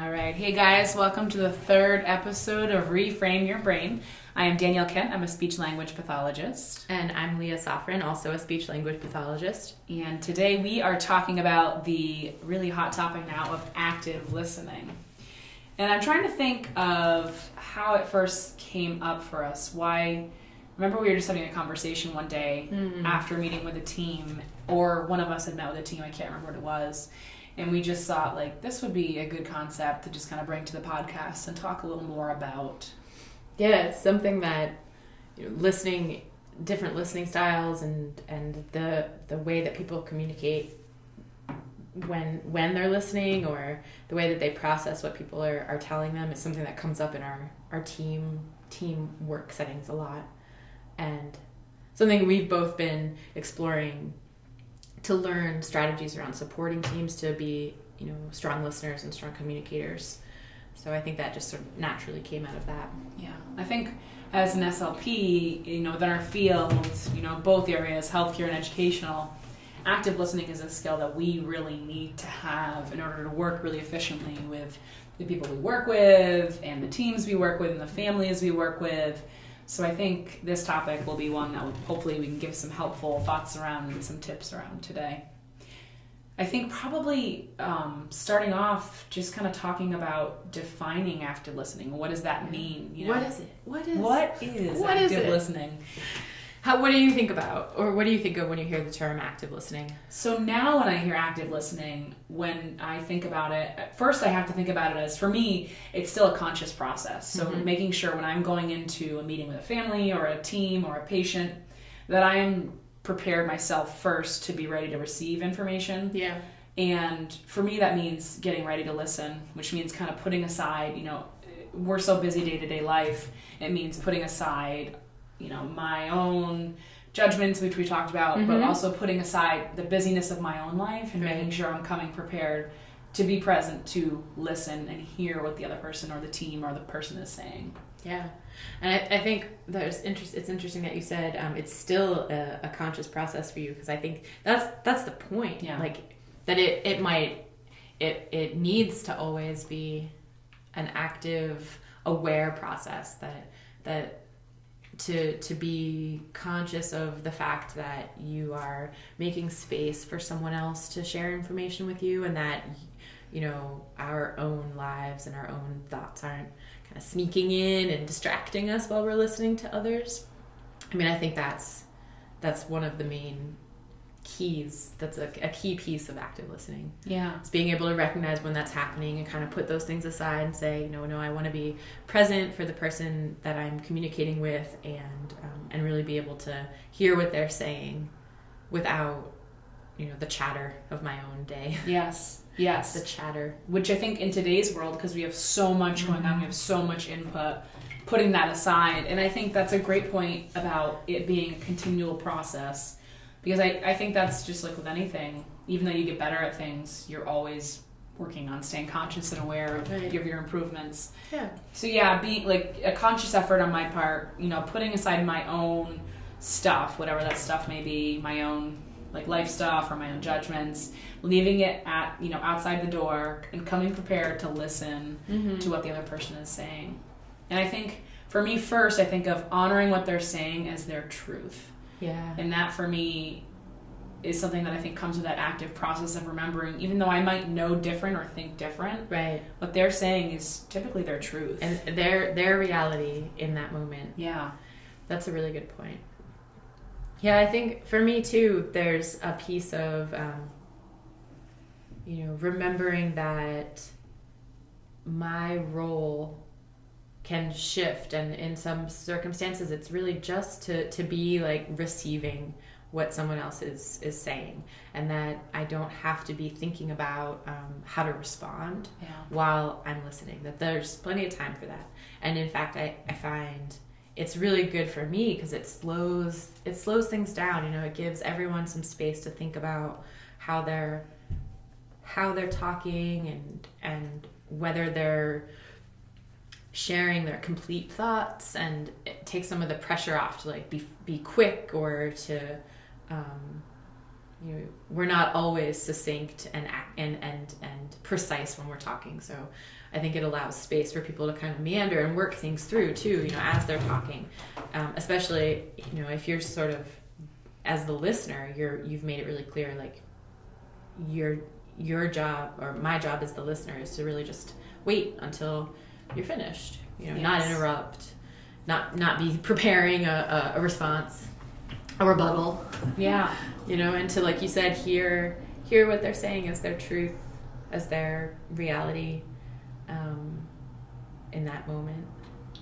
All right. Hey guys, welcome to the third episode of Reframe Your Brain. I am Danielle Kent. I'm a speech language pathologist. And I'm Leah Safran, also a speech language pathologist. And today we are talking about the really hot topic now of active listening. And I'm trying to think of how it first came up for us. Why? Remember, we were just having a conversation one day Mm. after meeting with a team, or one of us had met with a team, I can't remember what it was. And we just thought, like, this would be a good concept to just kind of bring to the podcast and talk a little more about. Yeah, it's something that you know, listening, different listening styles, and and the the way that people communicate when when they're listening, or the way that they process what people are, are telling them, is something that comes up in our our team team work settings a lot, and something we've both been exploring to learn strategies around supporting teams to be you know strong listeners and strong communicators. So I think that just sort of naturally came out of that. Yeah, I think as an SLP, you know, within our field, you know, both areas, healthcare and educational, active listening is a skill that we really need to have in order to work really efficiently with the people we work with and the teams we work with and the families we work with. So I think this topic will be one that hopefully we can give some helpful thoughts around and some tips around today. I think probably um, starting off, just kind of talking about defining active listening. What does that mean? You know, What is it? What is what is What is active it? listening? How? What do you think about, or what do you think of when you hear the term active listening? So now when I hear active listening, when I think about it, at first I have to think about it as for me, it's still a conscious process. So Mhm. making sure when I'm going into a meeting with a family or a team or a patient that I am prepared myself first to be ready to receive information. Yeah. And for me, that means getting ready to listen, which means kind of putting aside, you know, we're so busy day to day life. It means putting aside, you know, my own judgments, which we talked about, but Mhm. also putting aside the busyness of my own life and Right. making sure I'm coming prepared to be present to listen and hear what the other person or the team or the person is saying. Yeah, and I, I think there's interest. It's interesting that you said um, it's still a, a conscious process for you because I think that's that's the point. Yeah. like that it it might it it needs to always be an active, aware process that that to to be conscious of the fact that you are making space for someone else to share information with you and that you know our own lives and our own thoughts aren't kind of sneaking in and distracting us while we're listening to others. I mean i think that's that's one of the main keys that's a, a key piece of active listening Yeah. it's being able to recognize when that's happening and kind of put those things aside and say, you know, no, I want to be present for the person that I'm communicating with and um, and really be able to hear what they're saying without, you know, the chatter of my own day. Yes. Yes. the chatter. which I think in today's world, because we have so much going on, we have so much input, putting that aside. And I think that's a great point about it being a continual process. Because I, I think that's just like with anything, even though you get better at things, you're always working on staying conscious and aware of Right. your, your improvements. Yeah. So yeah, being like a conscious effort on my part, you know, putting aside my own stuff, whatever that stuff may be, my own like life stuff or my own judgments, leaving it at you know outside the door and coming prepared to listen Mm-hmm. to what the other person is saying. And I think for me first, I think of honoring what they're saying as their truth, Yeah. and that for me is something that I think comes with that active process of remembering, even though I might know different or think different, Right. what they're saying is typically their truth. And their their reality in that moment. yeah. That's a really good point. Yeah, I think for me too, there's a piece of, um, you know, remembering that my role can shift, and in some circumstances, it's really just to to be like receiving what someone else is is saying, and that I don't have to be thinking about um, how to respond Yeah. while I'm listening. That there's plenty of time for that. And in fact, I, I find it's really good for me because it slows it slows things down. You know, it gives everyone some space to think about how they're how they're talking and and whether they're sharing their complete thoughts and it takes some of the pressure off to like be be quick or to um, you know we're not always succinct and and and and precise when we're talking. So i think it allows space for people to kind of meander and work things through too you know as they're talking. Um, especially you know if you're sort of as the listener you're you've made it really clear like your your job or my job as the listener is to really just wait until you're finished you know yes. not interrupt not not be preparing a, a, response a rebuttal yeah you know and to like you said hear hear what they're saying as their truth as their reality um, in that moment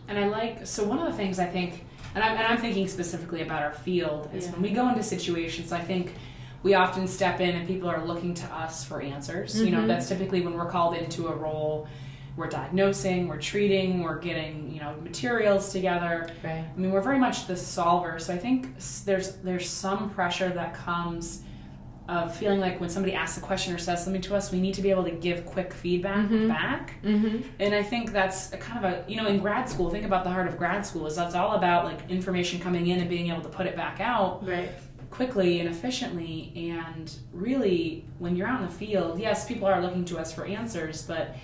and i like so one of the things i think and i'm, and I'm thinking specifically about our field is yeah. when we go into situations i think we often step in and people are looking to us for answers mm-hmm. you know mm-hmm. that's typically when we're called into a role we're diagnosing, we're treating, we're getting you know materials together. Right. I mean, we're very much the solver. So I think there's there's some pressure that comes of feeling like when somebody asks a question or says something to us, we need to be able to give quick feedback mm-hmm. back. Mm-hmm. And I think that's a kind of a you know in grad school. Think about the heart of grad school is that's all about like information coming in and being able to put it back out. Right quickly and efficiently and really when you're out in the field yes people are looking to us for answers but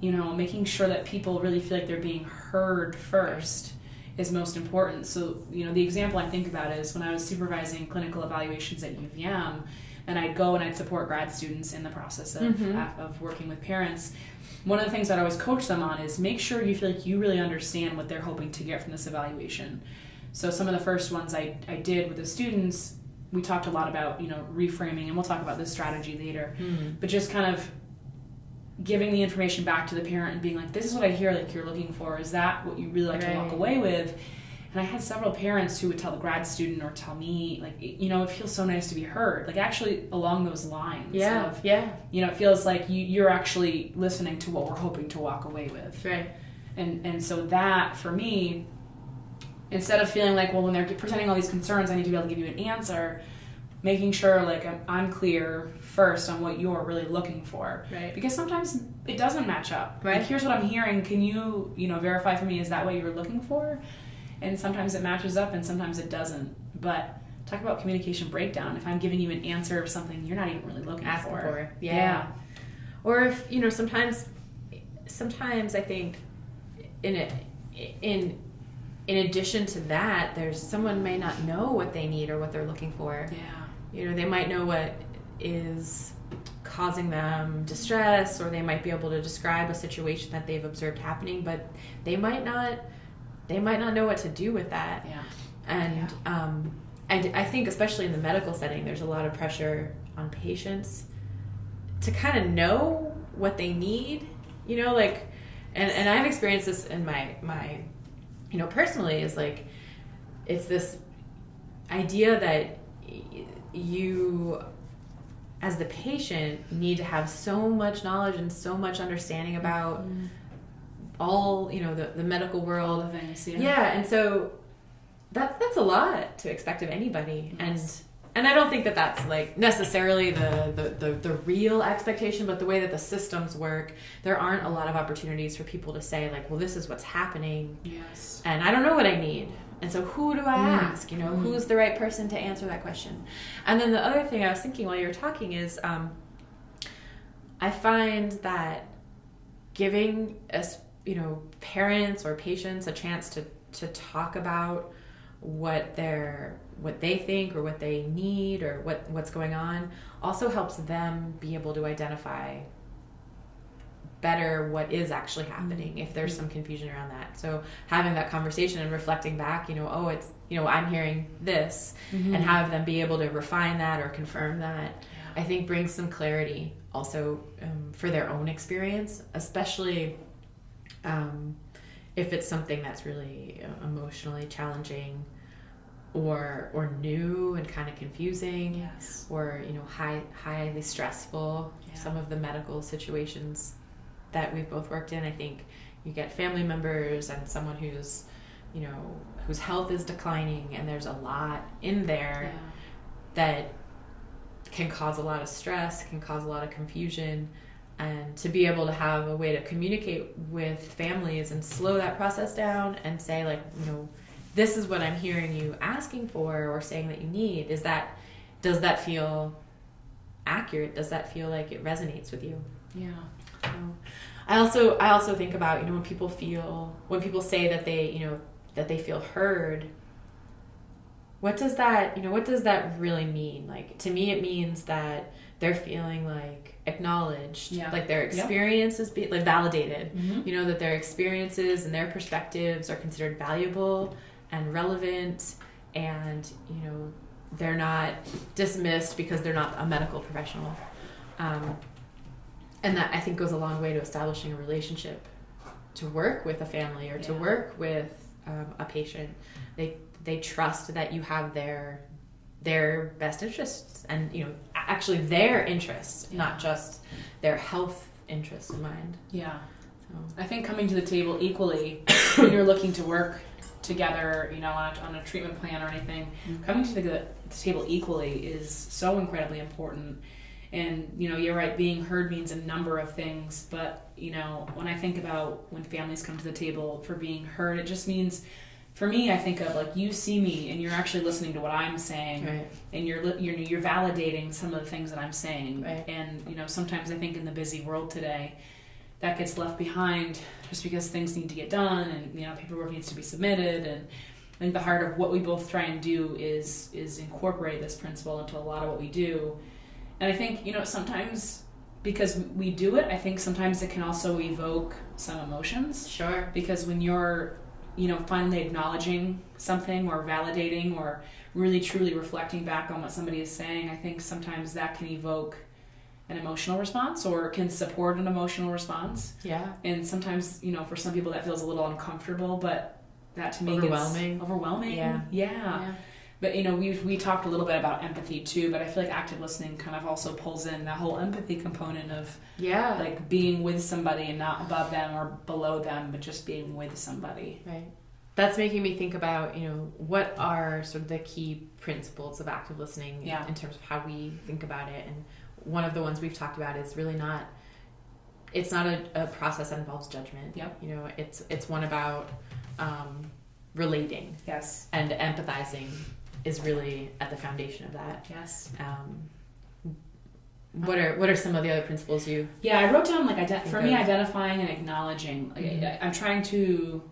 you know, making sure that people really feel like they're being heard first is most important. So, you know, the example I think about is when I was supervising clinical evaluations at UVM, and I'd go and I'd support grad students in the process of, mm-hmm. of working with parents. One of the things that I'd always coach them on is make sure you feel like you really understand what they're hoping to get from this evaluation. So, some of the first ones I, I did with the students, we talked a lot about, you know, reframing, and we'll talk about this strategy later, mm-hmm. but just kind of giving the information back to the parent and being like, this is what I hear like you're looking for. Is that what you really like right. to walk away with? And I had several parents who would tell the grad student or tell me, like, you know, it feels so nice to be heard. Like, actually, along those lines. Yeah. Of, yeah. You know, it feels like you, you're actually listening to what we're hoping to walk away with. Right. And, and so that, for me, instead of feeling like, well, when they're presenting all these concerns, I need to be able to give you an answer, making sure, like, I'm, I'm clear first on what you're really looking for. Right. Because sometimes it doesn't match up. Right. Like here's what I'm hearing. Can you, you know, verify for me is that what you're looking for? And sometimes it matches up and sometimes it doesn't. But talk about communication breakdown. If I'm giving you an answer of something you're not even really looking Asking for. for. Yeah. yeah. Or if, you know, sometimes sometimes I think in it in in addition to that, there's someone may not know what they need or what they're looking for. Yeah. You know, they might know what is causing them distress or they might be able to describe a situation that they've observed happening but they might not they might not know what to do with that yeah and yeah. um and i think especially in the medical setting there's a lot of pressure on patients to kind of know what they need you know like and and i've experienced this in my my you know personally is like it's this idea that you as the patient need to have so much knowledge and so much understanding about mm-hmm. all you know the, the medical world things yeah. yeah and so that's that's a lot to expect of anybody yes. and and I don't think that that's like necessarily the, the, the, the, real expectation, but the way that the systems work, there aren't a lot of opportunities for people to say like, well, this is what's happening. Yes. And I don't know what I need. And so, who do I mm. ask? You know, mm. who's the right person to answer that question? And then the other thing I was thinking while you were talking is, um, I find that giving us, you know, parents or patients a chance to to talk about what they're what they think or what they need or what what's going on also helps them be able to identify better what is actually happening if there's some confusion around that so having that conversation and reflecting back you know oh it's you know i'm hearing this mm-hmm. and have them be able to refine that or confirm that yeah. i think brings some clarity also um, for their own experience especially um, if it's something that's really uh, emotionally challenging or or new and kind of confusing yes or you know high highly stressful yeah. some of the medical situations that we've both worked in. I think you get family members and someone who's, you know, whose health is declining, and there's a lot in there yeah. that can cause a lot of stress, can cause a lot of confusion. And to be able to have a way to communicate with families and slow that process down and say, like, you know, this is what I'm hearing you asking for or saying that you need, is that, does that feel accurate? Does that feel like it resonates with you? Yeah. I also I also think about you know when people feel when people say that they you know that they feel heard. What does that you know what does that really mean? Like to me, it means that they're feeling like acknowledged, Yeah. like their Yep. experience is be, like validated. Mhm. You know that their experiences and their perspectives are considered valuable and relevant, and you know they're not dismissed because they're not a medical professional. Um, and that I think goes a long way to establishing a relationship to work with a family or to work with um, a patient. They they trust that you have their their best interests and you know actually their interests, Yeah. not just their health interests in mind. Yeah. So, I think coming to the table equally when you're looking to work together, you know, on a, on a treatment plan or anything, coming to the, the table equally is so incredibly important. And you know, you're right. Being heard means a number of things, but you know, when I think about when families come to the table for being heard, it just means, for me, I think of like you see me and you're actually listening to what I'm saying, right. and you're you're you're validating some of the things that I'm saying. Right. And you know, sometimes I think in the busy world today, that gets left behind just because things need to get done and you know paperwork needs to be submitted. And I think the heart of what we both try and do is is incorporate this principle into a lot of what we do. And I think you know sometimes because we do it, I think sometimes it can also evoke some emotions Sure. because when you're you know finally acknowledging something or validating or really truly reflecting back on what somebody is saying i think sometimes that can evoke an emotional response or can support an emotional response Yeah. and sometimes you know for some people that feels a little uncomfortable but that to me Overwhelming. overwhelming Yeah. yeah but you know we we talked a little bit about empathy too but i feel like active listening kind of also pulls in that whole empathy component of Yeah. like being with somebody and not above them or below them, but just being with somebody. Right. That's making me think about, you know, what are sort of the key principles of active listening Yeah. in terms of how we think about it. And one of the ones we've talked about is really not it's not a, a process that involves judgment. Yep. You know, it's it's one about um, relating Yes. and empathizing is really at the foundation of that. Yes. Um, what are what are some of the other principles you Yeah, I wrote down like ident- for me identifying and acknowledging. Like, Mhm. I, I'm trying to,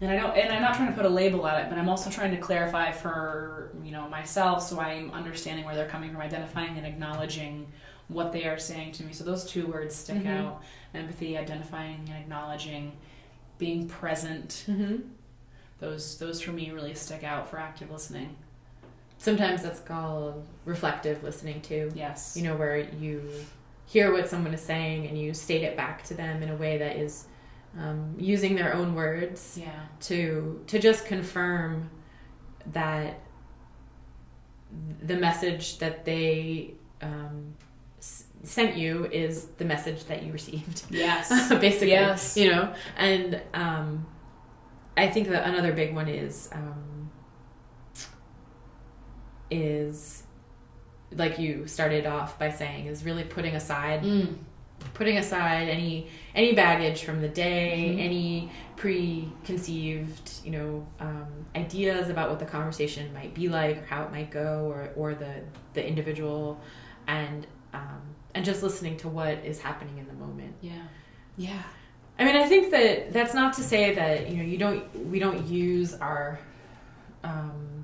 and I don't, and I'm not trying to put a label at it, but I'm also trying to clarify for you know myself, so I'm understanding where they're coming from, identifying and acknowledging what they are saying to me. So those two words stick Mhm. out: empathy, identifying and acknowledging, being present. mm-hmm. Those those for me really stick out for active listening. Sometimes that's called reflective listening too. Yes. You know, where you hear what someone is saying and you state it back to them in a way that is um, using their own words Yeah. to to just confirm that the message that they um, s- sent you is the message that you received. Yes. basically Yes. you know and um i think that another big one is um is like you started off by saying is really putting aside Mm. putting aside any any baggage from the day Mhm. any preconceived you know um, ideas about what the conversation might be like or how it might go or or the the individual and um, and just listening to what is happening in the moment Yeah. Yeah. I mean, I think that that's not to say that you know you don't we don't use our um,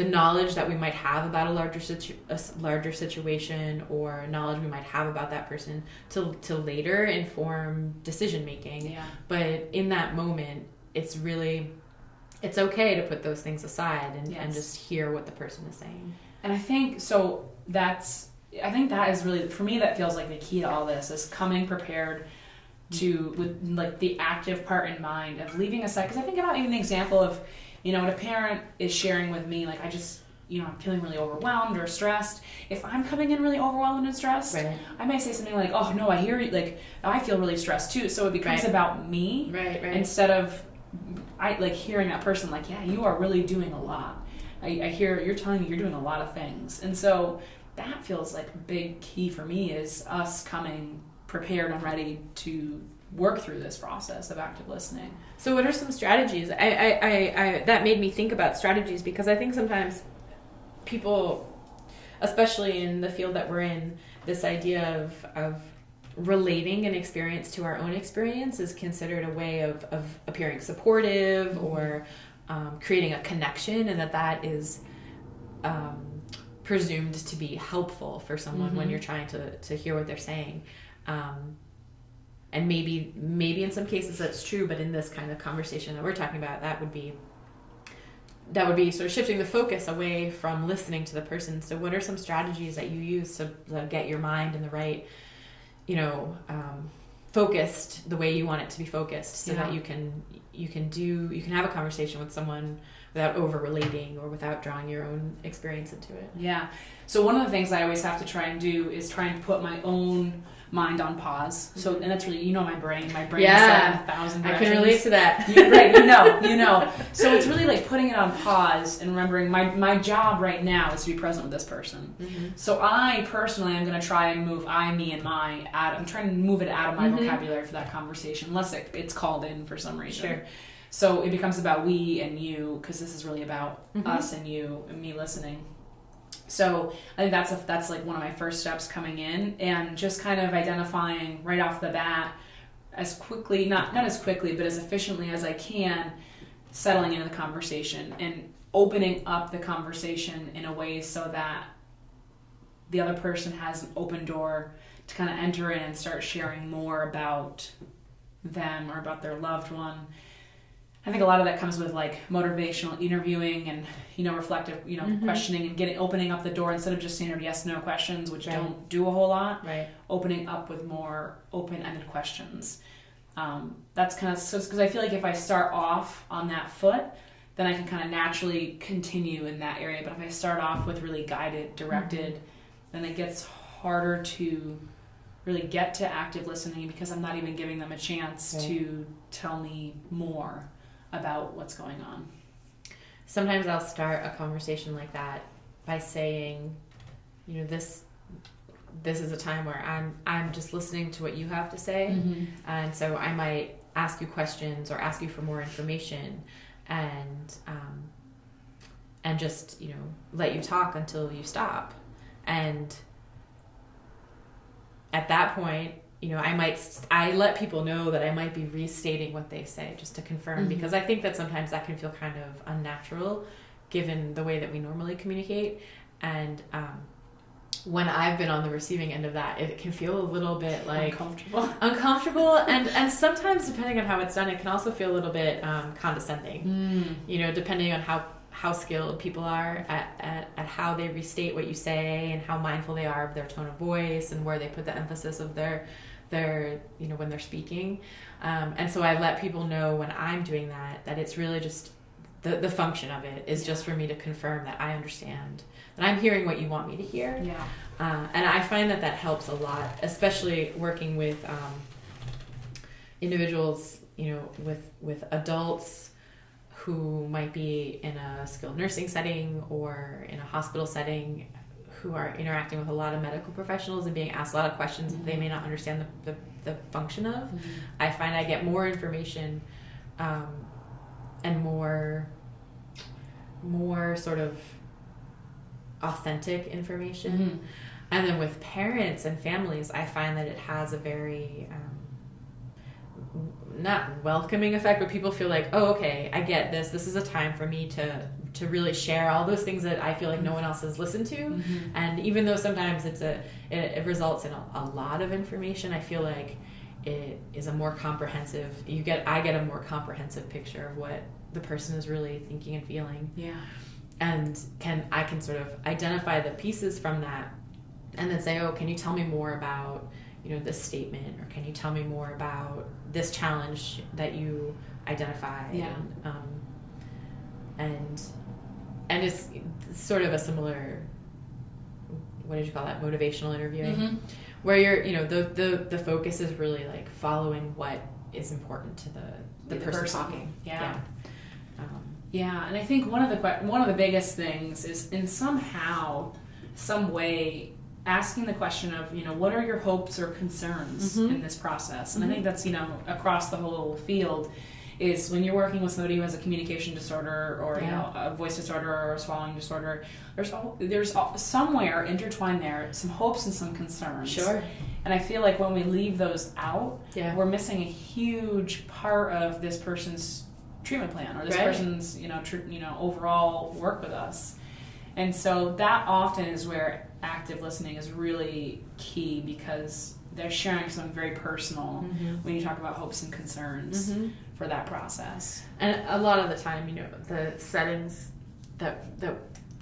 the knowledge that we might have about a larger situ- a larger situation or knowledge we might have about that person to to later inform decision making. Yeah. But in that moment, it's really it's okay to put those things aside and, and just hear what the person is saying. And I think so. That's I think that is really for me. That feels like the key to all this is coming prepared to with like the active part in mind of leaving aside. Because I think about even the example of you know when a parent is sharing with me like I just you know I'm feeling really overwhelmed or stressed. If I'm coming in really overwhelmed and stressed, Right. I may say something like, "Oh no, I hear you. Like I feel really stressed too." So it becomes Right. about me Right. Right. instead of I like hearing that person like, yeah, you are really doing a lot. I, I hear you're telling me you're doing a lot of things, and so that feels like a big key for me is us coming prepared and ready to work through this process of active listening. So, what are some strategies? I, I, I, I that made me think about strategies because I think sometimes people, especially in the field that we're in, this idea of of relating an experience to our own experience is considered a way of, of appearing supportive Mm-hmm. or um, creating a connection and that that is um, presumed to be helpful for someone when Mhm. you're trying to, to hear what they're saying um, and maybe maybe in some cases that's true but in this kind of conversation that we're talking about that would be that would be sort of shifting the focus away from listening to the person. So what are some strategies that you use to, to get your mind in the right you know um, focused the way you want it to be focused so that you can you can do you can have a conversation with someone without over relating or without drawing your own experience into it? Yeah. So one of the things I always have to try and do is try and put my own mind on pause. So and that's really you know my brain. My brain Yeah. is in a thousand i directions. can relate to that You- right, you know, you know. So it's really like putting it on pause and remembering my my job right now is to be present with this person. Mhm. So I personally I'm going to try and move I, me, and my. Out, I'm trying to move it out of my Mhm. vocabulary for that conversation, unless it, it's called in for some reason. Sure. So it becomes about we and you because this is really about Mhm. us and you and me listening. So I think that's a, that's like one of my first steps coming in and just kind of identifying right off the bat as quickly not not as quickly but as efficiently as I can settling into the conversation and opening up the conversation in a way so that the other person has an open door to kind of enter in and start sharing more about them or about their loved one. I think a lot of that comes with like motivational interviewing and you know reflective you know Mhm. questioning and getting opening up the door instead of just standard yes no questions which Right. don't do a whole lot right opening up with more open-ended questions um, that's kind of so because i feel like if i start off on that foot then i can kind of naturally continue in that area but if i start off with really guided directed then it gets harder to really get to active listening because i'm not even giving them a chance Right. to tell me more about what's going on. Sometimes I'll start a conversation like that by saying, you know, this this is a time where I'm I'm just listening to what you have to say, and so I might ask you questions or ask you for more information, and um, and just you know let you talk until you stop, and at that point. You know, I might I let people know that I might be restating what they say just to confirm Mhm. because I think that sometimes that can feel kind of unnatural given the way that we normally communicate. And um, when I've been on the receiving end of that, it can feel a little bit like uncomfortable uncomfortable, and and sometimes depending on how it's done, it can also feel a little bit um, condescending. You know, depending on how how skilled people are at, at, at how they restate what you say and how mindful they are of their tone of voice and where they put the emphasis of their their you know when they're speaking. Um, and so i let people know when i'm doing that that it's really just the, the function of it is just for me to confirm that i understand that i'm hearing what you want me to hear. Yeah. Uh, and I find that that helps a lot, especially working with um, individuals, you know, with with adults who might be in a skilled nursing setting or in a hospital setting, who are interacting with a lot of medical professionals and being asked a lot of questions that they may not understand the, the, the function of. I find I get more information um, and more more sort of authentic information. Mhm. And then with parents and families, I find that it has a very um, not welcoming effect, but people feel like, oh, okay, I get this. This is a time for me to to really share all those things that I feel like no one else has listened to. Mhm. And even though sometimes it's a it, it results in a, a lot of information, I feel like it is a more comprehensive. You get I get a more comprehensive picture of what the person is really thinking and feeling yeah and can I can sort of identify the pieces from that and then say, oh, can you tell me more about you know this statement or can you tell me more about this challenge that you identify Yeah. and, um, and and it's sort of a similar what did you call that motivational interviewing Mhm. where you're you know the, the the focus is really like following what is important to the the, The person, person. talking Yeah. Um, Yeah, and I think one of the one of the biggest things is in somehow, some way, asking the question of you know what are your hopes or concerns Mhm. in this process, and Mhm. I think that's you know across the whole field, is when you're working with somebody who has a communication disorder or you know a voice disorder or a swallowing disorder. There's al- there's al- somewhere intertwined there some hopes and some concerns. Sure. And I feel like when we leave those out, Yeah. we're missing a huge part of this person's treatment plan or this Right. person's you know tr- you know overall work with us. And so that often is where active listening is really key because they're sharing something very personal Mhm. when you talk about hopes and concerns Mhm. for that process. And a lot of the time, you know, the settings that that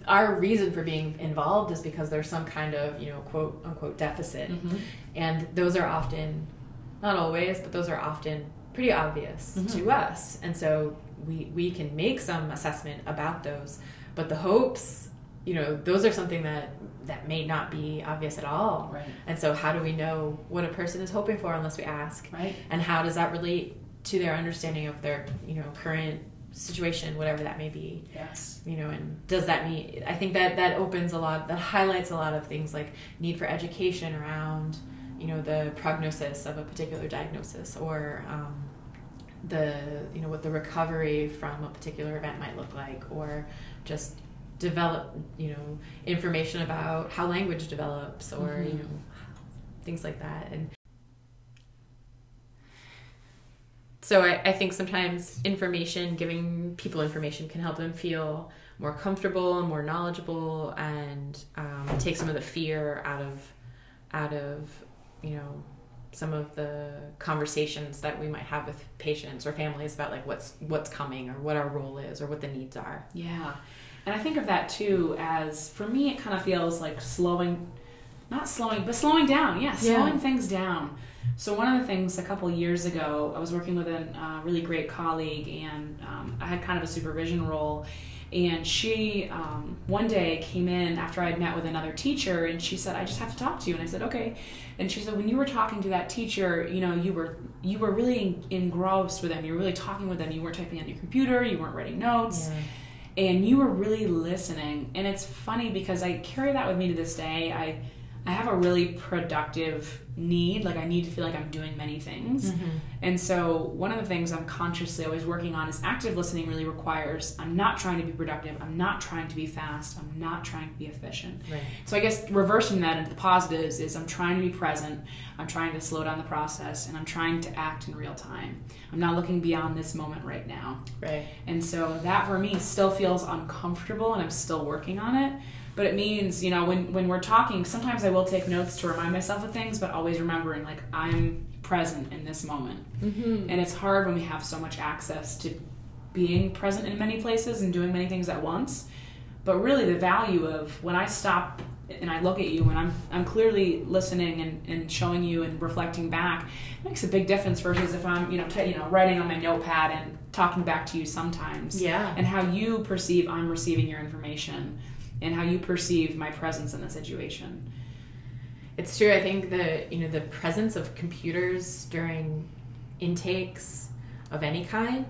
our reason for being involved is because there's some kind of you know quote unquote deficit, and those are often, not always, but those are often pretty obvious Mhm. to us, and so we we can make some assessment about those, but the hopes, you know, those are something that that may not be obvious at all. Right. And so, how do we know what a person is hoping for unless we ask? Right. and how does that relate to their understanding of their you know current situation whatever that may be Yes. you know and does that mean i think that that opens a lot that highlights a lot of things like need for education around you know the prognosis of a particular diagnosis or um, the you know what the recovery from a particular event might look like or just develop you know information about how language develops or you Mhm. know things like that and so I, I think sometimes information giving people information can help them feel more comfortable and more knowledgeable and um, take some of the fear out of out of you know some of the conversations that we might have with patients or families about like what's what's coming or what our role is or what the needs are Yeah. And I think of that too as for me it kind of feels like slowing not slowing but slowing down. Yeah, Yeah. slowing things down. So one of the things a couple years ago, I was working with a uh, really great colleague, and um, I had kind of a supervision role. And she um, one day came in after I'd met with another teacher, and she said, "I just have to talk to you." And I said, "Okay." And she said, "When you were talking to that teacher, you know, you were you were really engrossed with them. You were really talking with them. You weren't typing on your computer. You weren't writing notes." And you were really listening. And it's funny because i carry that with me to this day. I i have a really productive need like i need to feel like i'm doing many things Mm-hmm. and so one of the things i'm consciously always working on is active listening really requires i'm not trying to be productive i'm not trying to be fast i'm not trying to be efficient right so I guess reversing that into the positives is I'm trying to be present, I'm trying to slow down the process, and I'm trying to act in real time. I'm not looking beyond this moment right now. right And so that for me still feels uncomfortable and I'm still working on it. But it means, you know, when, when we're talking, sometimes I will take notes to remind myself of things, but always remembering like I'm present in this moment. mm-hmm. And it's hard when we have so much access to being present in many places and doing many things at once. But really, the value of when I stop and I look at you and I'm, I'm clearly listening and, and showing you and reflecting back makes a big difference versus if I'm, you know, t- you know, writing on my notepad and talking back to you sometimes. yeah And how you perceive I'm receiving your information and how you perceive my presence in the situation. It's true. I think the you know the presence of computers during intakes of any kind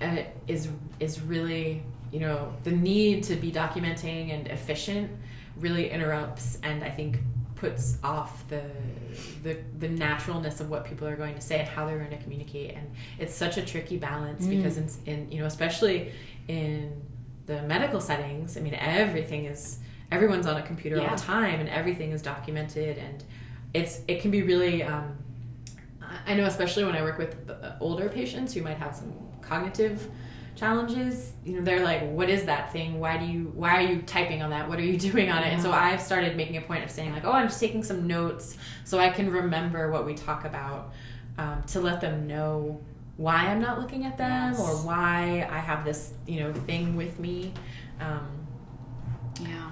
uh, is is really you know the need to be documenting and efficient really interrupts and I think puts off the the the naturalness of what people are going to say and how they're going to communicate and it's such a tricky balance Mm. because in, in you know especially in the medical settings I mean everything is everyone's on a computer all the time and everything is documented and it's it can be really um, I- I know especially when I work with uh, older patients who might have some cognitive challenges you know they're like what is that thing? Why do you why are you typing on that? What are you doing on it? And so I've started making a point of saying like oh I'm just taking some notes so I can remember what we talk about um, to let them know why I'm not looking at them Yes. or why I have this you know thing with me um, Yeah.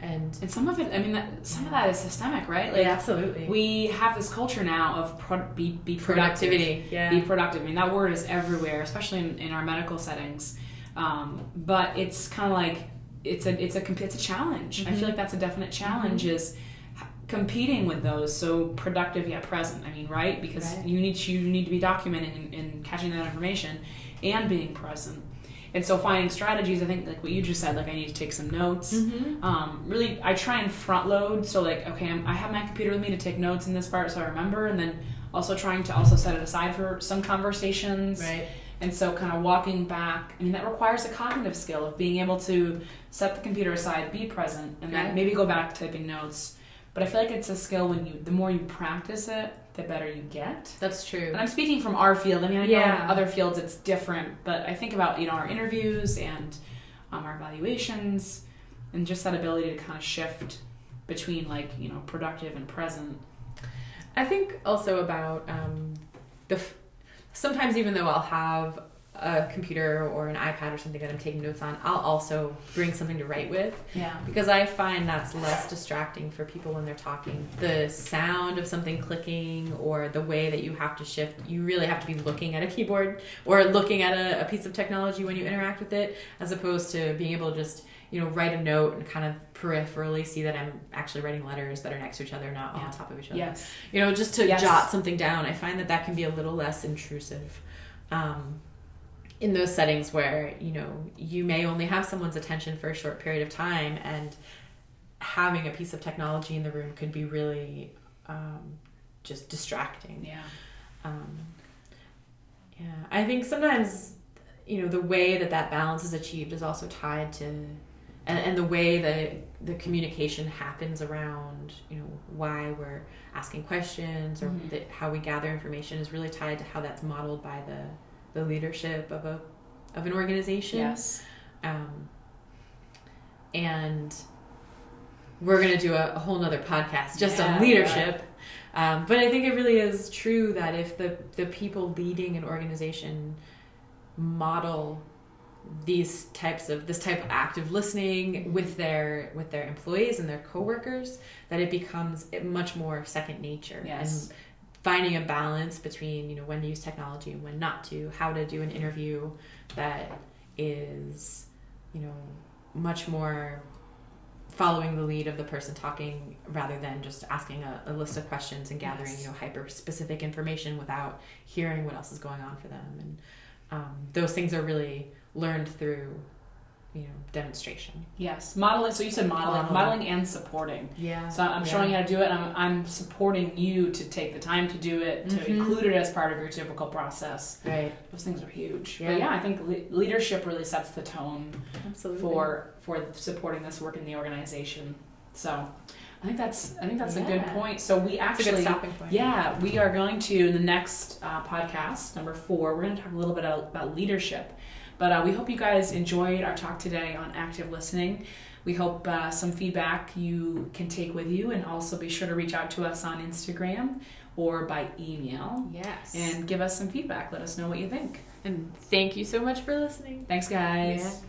and And some of it, I mean, that, some of that is systemic, right? Like, absolutely we have this culture now of pro- be, be productive. productivity yeah Be productive. I mean, that word is everywhere, especially in, in our medical settings. Um, but it's kind of like it's a it's a comp- it's a challenge. I Mhm. feel like that's a definite challenge is h- competing with those. So productive yet present. I mean, right? Because Right. you need to, you need to be documenting and, and catching that information and being present. And so finding strategies, I think like what you just said, like I need to take some notes. Mhm. Um, really, I try and front load. So like, okay, I'm, I have my computer with me to take notes in this part, so I remember, and then also trying to also set it aside for some conversations. Right. And so, kind of walking back, I mean, that requires a cognitive skill of being able to set the computer aside, be present, and then maybe go back typing notes. But I feel like it's a skill when you, the more you practice it, the better you get. That's true. And I'm speaking from our field. I mean, I know Yeah. in other fields it's different, but I think about you know our interviews and um, our evaluations, and just that ability to kind of shift between like you know productive and present. I think also about um, the. F- sometimes even though I'll have a computer or an iPad or something that I'm taking notes on, I'll also bring something to write with Yeah. because I find that's less distracting for people when they're talking. The sound of something clicking or the way that you have to shift, you really have to be looking at a keyboard or looking at a, a piece of technology when you interact with it, as opposed to being able to just you know write a note and kind of peripherally see that I'm actually writing letters that are next to each other, not Yeah. on top of each other Yes. you know just to Yes. jot something down i find that that can be a little less intrusive um, in those settings where you know you may only have someone's attention for a short period of time and having a piece of technology in the room could be really um, just distracting Yeah. um, yeah i think sometimes you know the way that that balance is achieved is also tied to and, and the way that the communication happens around you know why we're asking questions or Mhm. that how we gather information is really tied to how that's modeled by the the leadership of a of an organization Yes. um, and we're going to do a, a whole nother podcast just Yeah, on leadership um, but i think it really is true that if the, the people leading an organization model these types of this type of active listening with their with their employees and their coworkers that it becomes much more second nature Yes. and finding a balance between you know when to use technology and when not to how to do an interview that is you know much more following the lead of the person talking rather than just asking a, a list of questions and gathering Yes. you know hyper specific information without hearing what else is going on for them and um, those things are really learned through you know demonstration Yes. Modeling. So you said modeling, Modeling. modeling and supporting. yeah So I'm showing you how to do it. And I'm, I'm supporting you to take the time to do it, to Mhm. include it as part of your typical process. right Those things are huge. Yeah. But yeah, I think le- leadership really sets the tone absolutely for for supporting this work in the organization. So I think that's I think that's a good point. So we It's a actually good stopping point yeah we are going to in the next uh, podcast number four we're going to talk a little bit about, about leadership. But uh, we hope you guys enjoyed our talk today on active listening. We hope uh, some feedback you can take with you, and also be sure to reach out to us on Instagram or by email yes and give us some feedback. Let us know what you think. and thank you so much for listening Thanks, guys. Yeah.